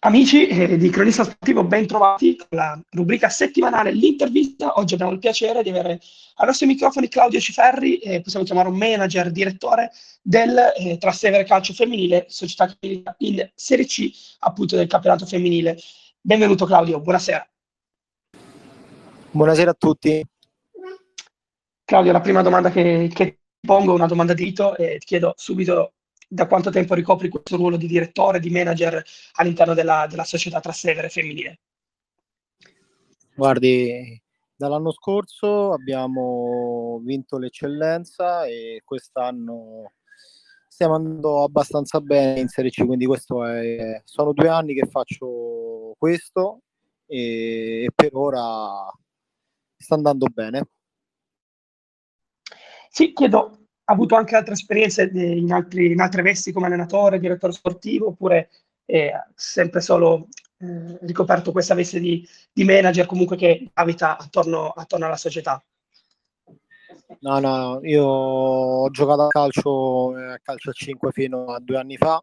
Amici eh, di Cronista Sportivo, ben trovati con la rubrica settimanale L'intervista. Oggi abbiamo il piacere di avere ai nostri microfoni Claudio Ciferri, eh, possiamo chiamare un manager, direttore del eh, Trastevere Calcio Femminile, società che milita in Serie C appunto del campionato femminile. Benvenuto Claudio, buonasera. Buonasera a tutti. Claudio, la prima domanda che, che ti pongo è una domanda di rito e ti chiedo subito da quanto tempo ricopri questo ruolo di direttore, di manager all'interno della, della società Trastevere femminile? Guardi, dall'anno scorso abbiamo vinto l'eccellenza e quest'anno stiamo andando abbastanza bene in Serie C, quindi questo è, sono due anni che faccio questo e, e per ora sta andando bene. Sì, chiedo avuto anche altre esperienze in, altri, in altre vesti come allenatore, direttore sportivo, oppure eh, sempre solo eh, ricoperto questa veste di, di, manager comunque che abita attorno, attorno, alla società? No, no, io ho giocato a calcio, eh, calcio a 5 fino a due anni fa,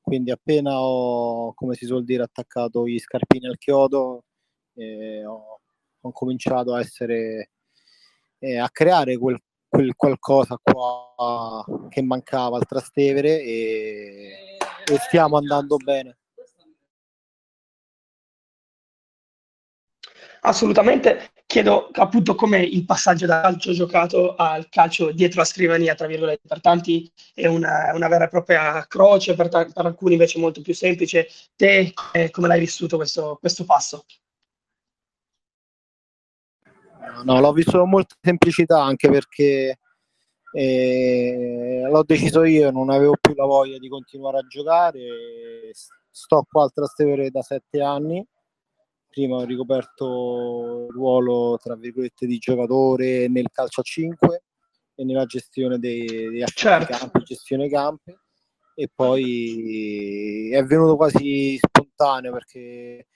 quindi appena ho, come si suol dire, attaccato gli scarpini al chiodo, eh, ho, ho cominciato a essere, eh, a creare quel quel qualcosa qua che mancava al Trastevere e, e stiamo andando bene. Assolutamente, chiedo appunto com'è il passaggio dal calcio giocato al calcio dietro la scrivania, tra virgolette, per tanti è una, una vera e propria croce, per, ta- per, alcuni invece molto più semplice. Te eh, come l'hai vissuto questo, questo passo? No, l'ho visto con molta semplicità anche perché eh, l'ho deciso io, non avevo più la voglia di continuare a giocare. Sto qua al Trastevere da sette anni. Prima ho ricoperto il ruolo tra virgolette di giocatore nel calcio a 5 e nella gestione dei, dei certo. campi, gestione campi e poi è venuto quasi spontaneo perché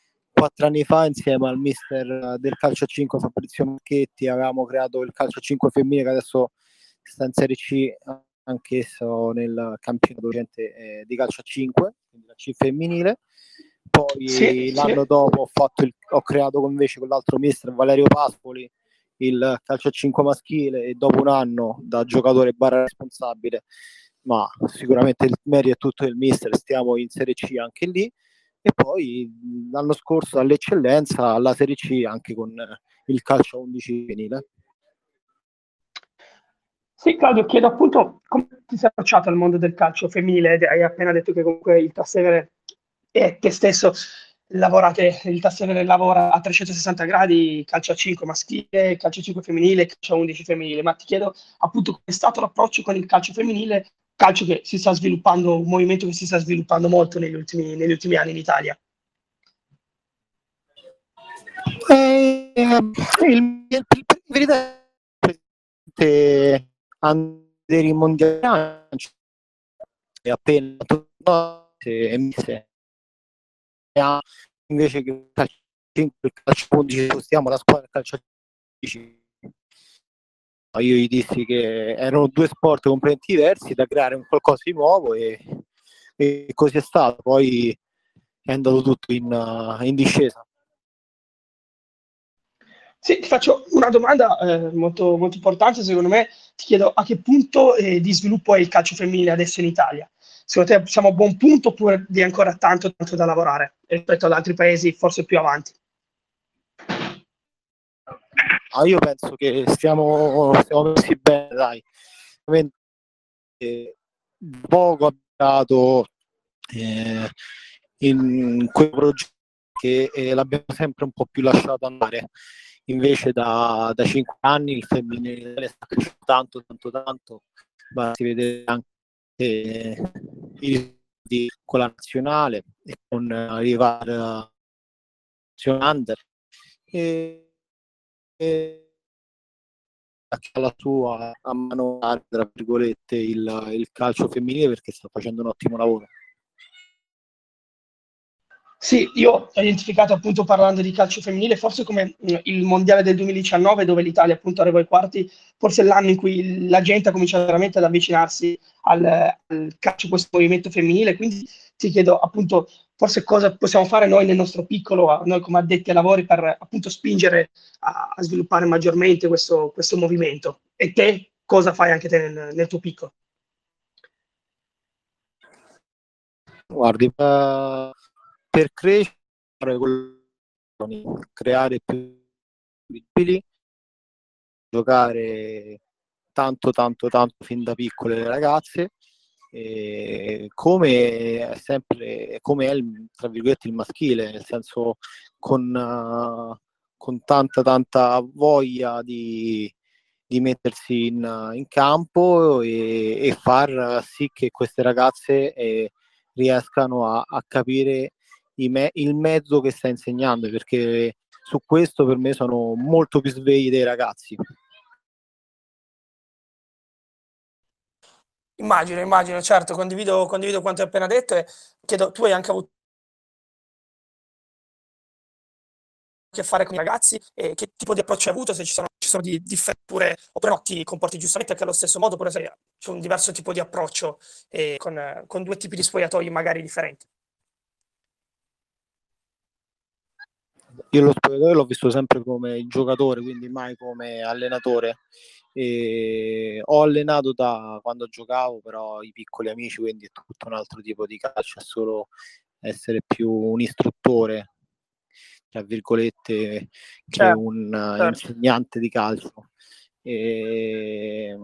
quattro anni fa insieme al mister del calcio 5 Fabrizio Marchetti avevamo creato il calcio 5 femminile che adesso sta in Serie C anch'esso nel campionato eh, di calcio a 5 quindi la C femminile poi sì, l'anno sì. dopo ho, il, ho creato invece con l'altro mister Valerio Paspoli il calcio a 5 maschile e dopo un anno da giocatore barra responsabile ma sicuramente il merito è tutto del mister stiamo in Serie C anche lì e poi l'anno scorso dall'eccellenza alla Serie C anche con il calcio 11 venile. Sì, Claudio, chiedo appunto come ti sei approcciato al mondo del calcio femminile? Hai appena detto che comunque il Tassevere e te stesso lavorate, il Tassevere lavora a 360 gradi, calcio a 5 maschile, calcio a 5 femminile, calcio a 11 femminile, ma ti chiedo appunto come è stato l'approccio con il calcio femminile calcio che si sta sviluppando, un movimento che si sta sviluppando molto negli ultimi, negli ultimi anni in Italia. Eh, il, verità andare in mondiale è appena e invece che il calcio, il calcio 11 stiamo la squadra del calcio 10 io gli dissi che erano due sport completamente diversi da creare un qualcosa di nuovo e, e così è stato. Poi è andato tutto in, uh, in discesa. Sì, ti faccio una domanda eh, molto, molto, importante, secondo me. Ti chiedo a che punto eh, di sviluppo è il calcio femminile adesso in Italia? Secondo te siamo a buon punto oppure vi è ancora tanto, tanto da lavorare rispetto ad altri paesi forse più avanti? Ah, io penso che stiamo, stiamo messi bene, dai. Eh, poco abbiato eh, in quei progetti che eh, l'abbiamo sempre un po' più lasciato andare. Invece da, da 5 anni il femminile sta crescendo tanto, tanto, tanto, ma si vede anche eh, i con la nazionale e con arrivare a under. E, alla sua a mano tra virgolette il, il calcio femminile perché sta facendo un ottimo lavoro. Sì, io ho identificato appunto parlando di calcio femminile, forse come mm, il mondiale del 2019 dove l'Italia appunto arrivò ai quarti, forse l'anno in cui la gente ha cominciato veramente ad avvicinarsi al, al calcio, questo movimento femminile, quindi ti chiedo appunto forse cosa possiamo fare noi nel nostro piccolo, noi come addetti ai lavori, per appunto spingere a, a sviluppare maggiormente questo, questo, movimento. E te cosa fai anche te nel, nel tuo piccolo? Guardi, per crescere, creare più visibili, giocare tanto tanto tanto fin da piccole le ragazze eh, come è sempre come è il, tra virgolette il maschile nel senso con, uh, con tanta tanta voglia di, di mettersi in, in campo e, e, far sì che queste ragazze eh, riescano a, a capire me, il mezzo che sta insegnando perché su questo per me sono molto più svegli dei ragazzi Immagino, immagino, certo, condivido, condivido quanto hai appena detto e chiedo, tu hai anche avuto a che fare con i ragazzi e che tipo di approccio hai avuto, se ci sono, ci sono di differenze oppure, no, ti comporti giustamente anche allo stesso modo, oppure se c'è un diverso tipo di approccio eh, con, con due tipi di spogliatoi magari differenti. Io lo spogliatoio l'ho visto sempre come giocatore, quindi mai come allenatore. E ho allenato da quando giocavo, però i piccoli amici, quindi è tutto un altro tipo di calcio, è solo essere più un istruttore, tra virgolette, che certo, un certo. insegnante di calcio. E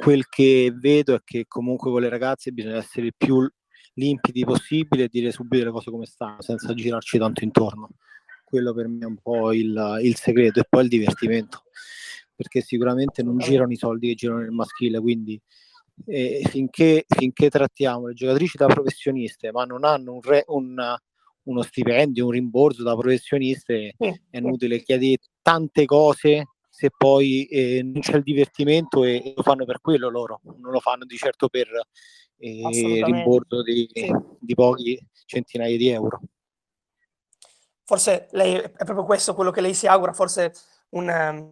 quel che vedo è che comunque con le ragazze bisogna essere il più limpidi possibile e dire subito le cose come stanno, senza girarci tanto intorno. Quello per me è un po' il, il segreto e poi il divertimento perché sicuramente non girano i soldi che girano nel maschile, quindi eh, finché, finché, trattiamo le giocatrici da professioniste, ma non hanno un re, un, uno stipendio, un rimborso da professioniste, è inutile chiedere tante cose se poi eh, non c'è il divertimento e, e, lo fanno per quello loro, non lo fanno di certo per eh, rimborso di, sì. di pochi centinaia di euro. Forse lei è proprio questo quello che lei si augura, forse un, ehm,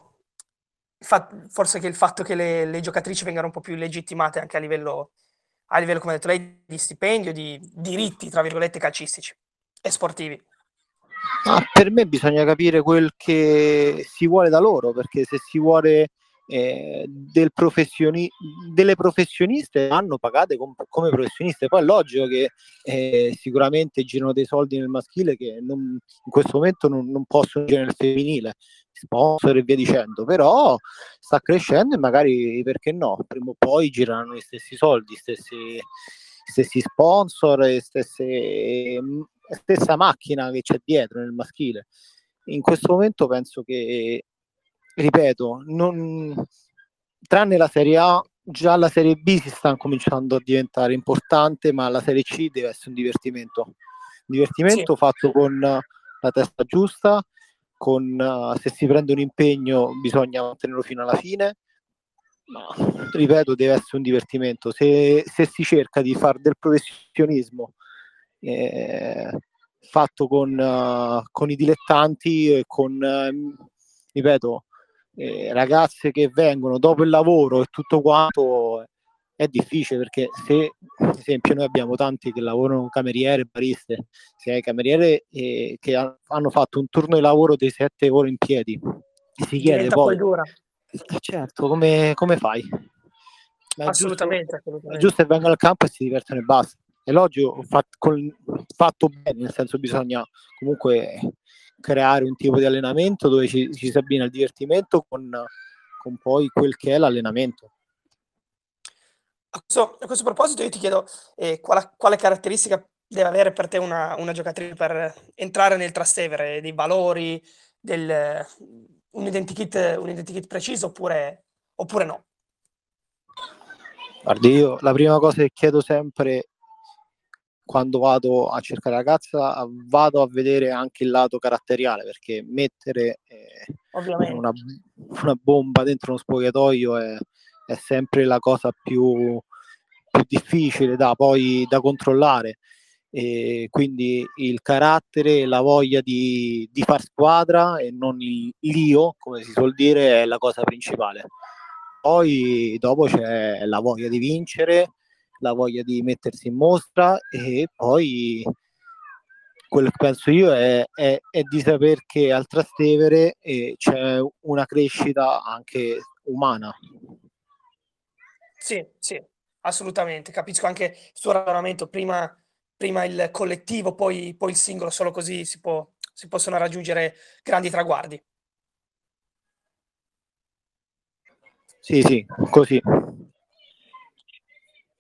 forse che il fatto che le, le, giocatrici vengano un po' più legittimate anche a livello, a livello come ha detto lei, di stipendio, di diritti, tra virgolette, calcistici e sportivi. Ah, per me bisogna capire quel che si vuole da loro, perché se si vuole eh, del professioni- delle professioniste vanno pagate com- come professioniste. Poi è logico che eh, sicuramente girano dei soldi nel maschile che non, in questo momento non, non possono girare nel femminile, sponsor e via dicendo, però sta crescendo e magari perché no, prima o poi gireranno gli stessi soldi, stessi, stessi sponsor stesse, stessa macchina che c'è dietro nel maschile. In questo momento penso che ripeto, non, tranne la Serie A, già la Serie B si sta cominciando a diventare importante, ma la Serie C deve essere un divertimento. Un divertimento sì. fatto con la testa giusta, con uh, se si prende un impegno bisogna mantenerlo fino alla fine. Ma ripeto, deve essere un divertimento. Se, se si cerca di fare del professionismo eh, fatto con, uh, con, i dilettanti, con, uh, ripeto, eh, ragazze che vengono dopo il lavoro e tutto quanto è difficile perché se ad esempio noi abbiamo tanti che lavorano cameriere, bariste, se hai cameriere eh, che ha, hanno fatto un turno di lavoro di sette ore in piedi, si chiede poi, poi eh, certo, come, come fai? Ma assolutamente, giusto. È giusto che vengano al campo e si divertono e basta. È logico, fatto, fatto bene, nel senso bisogna comunque creare un tipo di allenamento dove ci, ci si abbina il divertimento con, con poi quel che è l'allenamento. A questo, a questo proposito io ti chiedo eh, quale, quale, caratteristica deve avere per te una, una, giocatrice per entrare nel Trastevere, dei valori, del, un, identikit, un identikit preciso oppure, oppure no? Guardi, io la prima cosa che chiedo sempre quando vado a cercare la ragazza vado a vedere anche il lato caratteriale perché mettere eh, una, una, bomba dentro uno spogliatoio è, è sempre la cosa più, più, difficile da poi da controllare. E quindi il carattere la voglia di, di far squadra e non il, l'io come si suol dire è la cosa principale. Poi dopo c'è la voglia di vincere la voglia di mettersi in mostra e poi quello che penso io è, è, è di sapere che al Trastevere eh, c'è una crescita anche umana. Sì, sì, assolutamente. Capisco anche il suo ragionamento, prima, prima il collettivo, poi, poi, il singolo, solo così si, può, si possono raggiungere grandi traguardi. Sì, sì, così.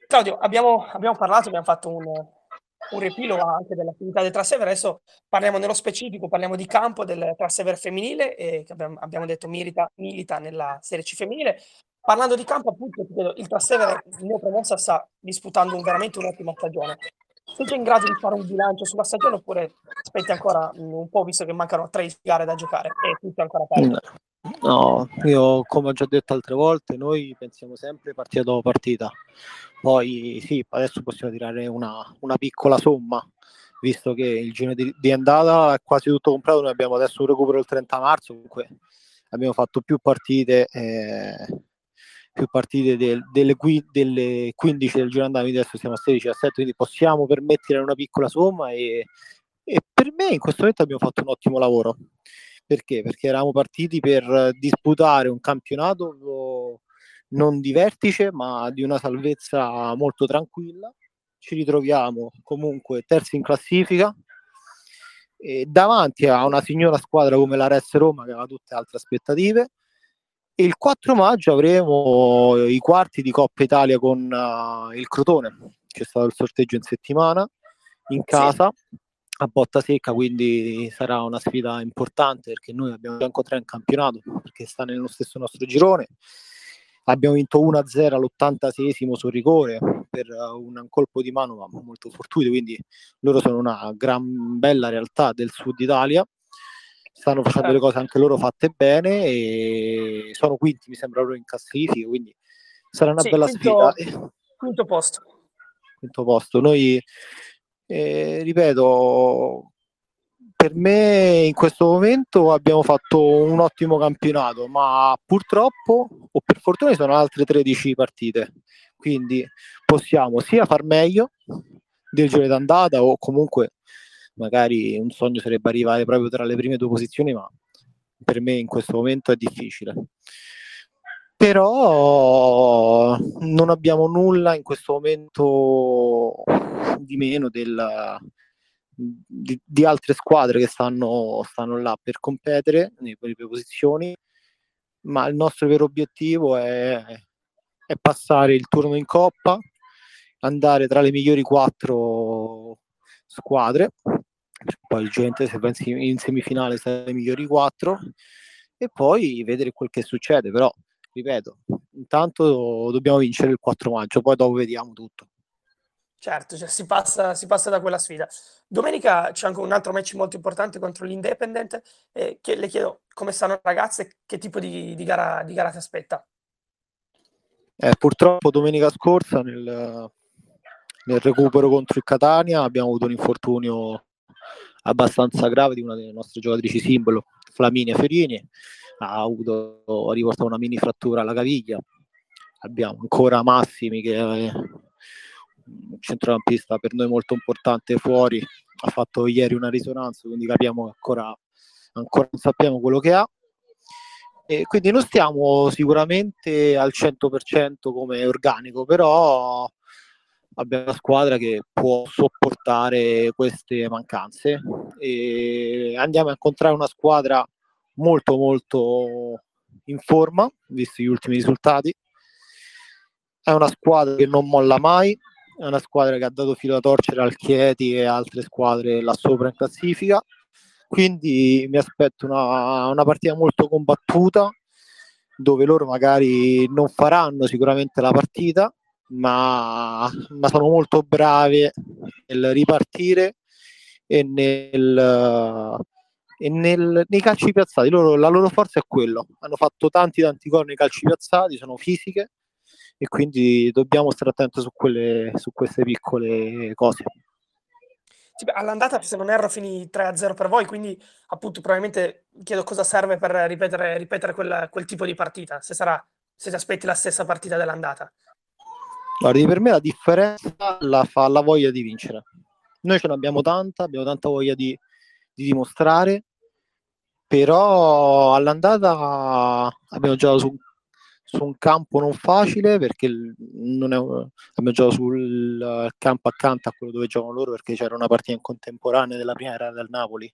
Claudio, abbiamo, abbiamo parlato, abbiamo fatto un, un riepilogo anche dell'attività del Trastevere. Adesso parliamo nello specifico, parliamo di campo del Trastevere femminile, e che abbiamo, abbiamo detto milita, milita, nella Serie C femminile. Parlando di campo, appunto, il Trastevere neopromossa sta disputando un, veramente un'ottima stagione. Siete in grado di fare un bilancio sulla stagione oppure aspetti ancora un po', visto che mancano tre gare da giocare e tutto ancora aperto? No, io come ho già detto altre volte, noi pensiamo sempre partita dopo partita. Poi sì, adesso possiamo tirare una, una piccola somma, visto che il giro di, di, andata è quasi tutto comprato, noi abbiamo adesso un recupero il 30 marzo, comunque abbiamo fatto più partite, eh, più partite del, delle, delle, 15 del giro andata, adesso siamo a 16 a 7, quindi possiamo permettere una piccola somma e, e per me in questo momento abbiamo fatto un ottimo lavoro perché? Perché eravamo partiti per disputare un campionato non di vertice, ma di una salvezza molto tranquilla. Ci ritroviamo comunque terzi in classifica, e davanti a una signora squadra come la Res Roma che aveva tutte altre aspettative. E il 4 maggio avremo i quarti di Coppa Italia con uh, il Crotone, c'è stato il sorteggio in settimana in casa. Sì a botta secca, quindi sarà una sfida importante perché noi abbiamo già incontrato in campionato, perché sta nello stesso nostro girone. Abbiamo vinto 1-0 all'86 sul rigore per un colpo di mano ma molto fortuito, quindi loro sono una gran bella realtà del sud Italia. Stanno facendo le cose anche loro fatte bene e sono quinti, mi sembra loro in classifica, quindi sarà una sì, bella quinto, sfida. Quinto posto. Quinto posto. Noi e, ripeto, per me in questo momento abbiamo fatto un ottimo campionato, ma purtroppo o per fortuna sono altre 13 partite, quindi possiamo sia far meglio del giro d'andata o comunque magari un sogno sarebbe arrivare proprio tra le prime due posizioni, ma per me in questo momento è difficile. Però non abbiamo nulla in questo momento di meno del, di, di, altre squadre che stanno, stanno là per competere nelle proprie posizioni, ma il nostro vero obiettivo è, è passare il turno in coppa, andare tra le migliori quattro squadre, poi il gente se pensi in semifinale sarà le migliori quattro e poi vedere quel che succede, però ripeto, intanto dobbiamo vincere il 4 maggio, poi dopo vediamo tutto. Certo, cioè si, passa, si, passa, da quella sfida. Domenica c'è anche un altro match molto importante contro l'Independent. Eh, che le chiedo come stanno le ragazze e che tipo di, di, gara, ti aspetta. Eh, purtroppo domenica scorsa nel, nel, recupero contro il Catania abbiamo avuto un infortunio abbastanza grave di una delle nostre giocatrici simbolo, Flaminia Ferini. Ha avuto, ha riportato una mini frattura alla caviglia. Abbiamo ancora Massimi che un centrocampista per noi molto importante fuori, ha fatto ieri una risonanza, quindi capiamo che ancora, ancora non sappiamo quello che ha. E quindi non stiamo sicuramente al 100% come organico, però abbiamo una squadra che può sopportare queste mancanze e andiamo a incontrare una squadra molto molto in forma, visti gli ultimi risultati. È una squadra che non molla mai, è una squadra che ha dato filo da torcere al Chieti e altre squadre là sopra in classifica. Quindi mi aspetto una, una partita molto combattuta dove loro magari non faranno sicuramente la partita, ma, ma sono molto brave nel ripartire e, nel, e nel, nei calci piazzati. Loro, la loro forza è quello. Hanno fatto tanti tanti gol nei calci piazzati, sono fisiche e quindi dobbiamo stare attenti su, quelle, su queste piccole cose. All'andata, se non erro, finì 3-0 per voi, quindi appunto probabilmente chiedo cosa serve per ripetere, ripetere quel, quel, tipo di partita, se, sarà, se ti aspetti la stessa partita dell'andata. Guardi, per me la differenza la fa la voglia di vincere. noi ce l'abbiamo tanta, abbiamo tanta voglia di, di dimostrare, però all'andata abbiamo giocato su, su, un campo non facile perché non è, abbiamo giocato sul campo accanto a quello dove giocano loro perché c'era una partita in contemporanea della prima era del Napoli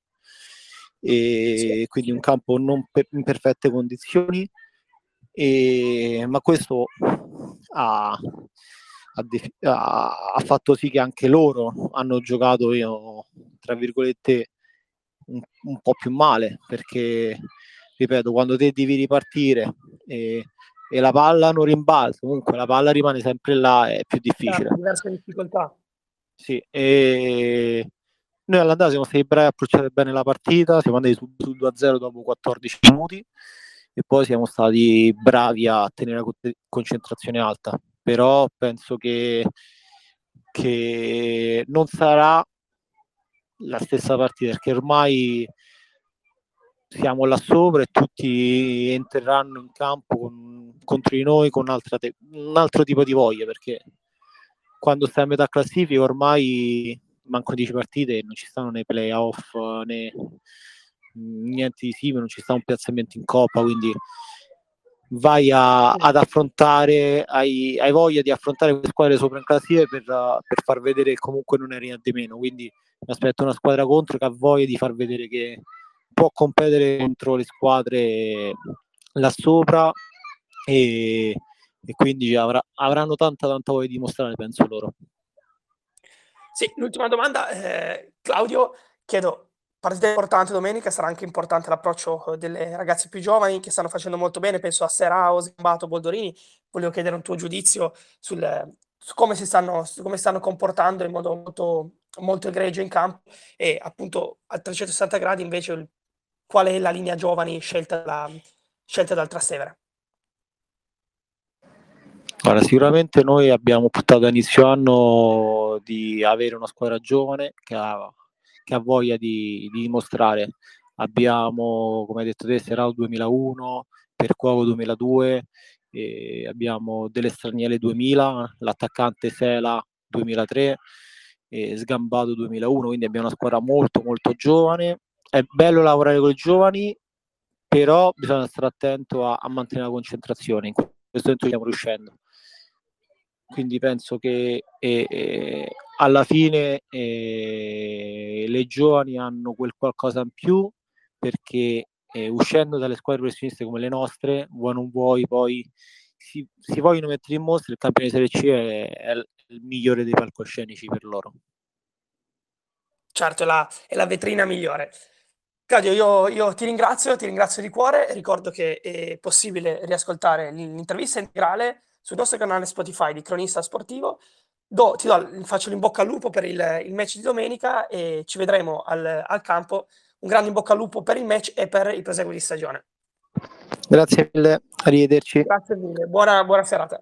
e sì. quindi un campo non per, in perfette condizioni e, ma questo ha, ha, ha, fatto sì che anche loro hanno giocato io, tra virgolette un, un, po' più male perché ripeto quando te devi ripartire e, e, la palla non rimbalza comunque la palla rimane sempre là è più difficile. Certo, diverse difficoltà. Sì e noi all'andata siamo stati bravi a approcciare bene la partita siamo andati su, su 2-0 dopo 14 minuti e poi siamo stati bravi a tenere la concentrazione alta, però penso che, che non sarà la stessa partita perché ormai siamo là sopra e tutti entreranno in campo con, contro di noi con te- un altro tipo di voglia perché quando stai a metà classifica ormai mancano 10 partite non ci stanno nei playoff né niente di simile, non ci sta un piazzamento in coppa, quindi vai a, ad affrontare, hai, hai, voglia di affrontare queste squadre sopra in classifica per, per, far vedere che comunque non è niente meno, quindi mi aspetto una squadra contro che ha voglia di far vedere che può competere contro le squadre là sopra e, e quindi avrà, avranno tanta tanta voglia di dimostrare, penso loro. Sì, l'ultima domanda, eh, Claudio, chiedo, partita importante domenica, sarà anche importante l'approccio delle ragazze più giovani che stanno facendo molto bene, penso a Serao, Sgambato, Boldorini. Volevo chiedere un tuo giudizio sul, su come si stanno, come stanno comportando in modo molto, molto egregio in campo e appunto a 360 gradi invece qual è la linea giovani scelta, da, scelta dal Trastevere. Allora, sicuramente noi abbiamo puntato a inizio anno di avere una squadra giovane che ha che ha voglia di, di dimostrare. Abbiamo, come hai detto te, Serao 2001, Percuovo 2002, abbiamo delle straniere 2000, l'attaccante Sela 2003, e Sgambato 2001, quindi abbiamo una squadra molto molto giovane. È bello lavorare con i giovani, però bisogna stare attento a, a mantenere la concentrazione. In questo momento stiamo riuscendo quindi penso che eh, eh, alla fine eh, le giovani hanno quel qualcosa in più perché eh, uscendo dalle squadre professioniste come le nostre, vuoi non vuoi, poi si, si vogliono mettere in mostra il campione di Serie C è, è il migliore dei palcoscenici per loro. Certo, è la, è la vetrina migliore. Claudio, io, io, ti ringrazio, ti ringrazio di cuore. Ricordo che è possibile riascoltare l'intervista integrale sul nostro canale Spotify di Cronista Sportivo. Do, ti do, faccio l'in bocca al lupo per il, il match di domenica e ci vedremo al, al, campo. Un grande in bocca al lupo per il match e per il proseguo di stagione. Grazie mille, arrivederci. Grazie mille, buona, buona serata.